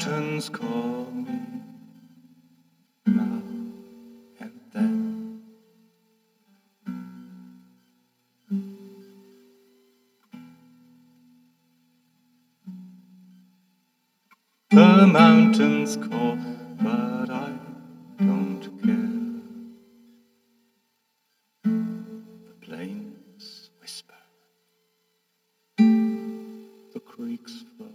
mountains call me now and then. The mountains call, but I don't care. The plains whisper, the creeks flow.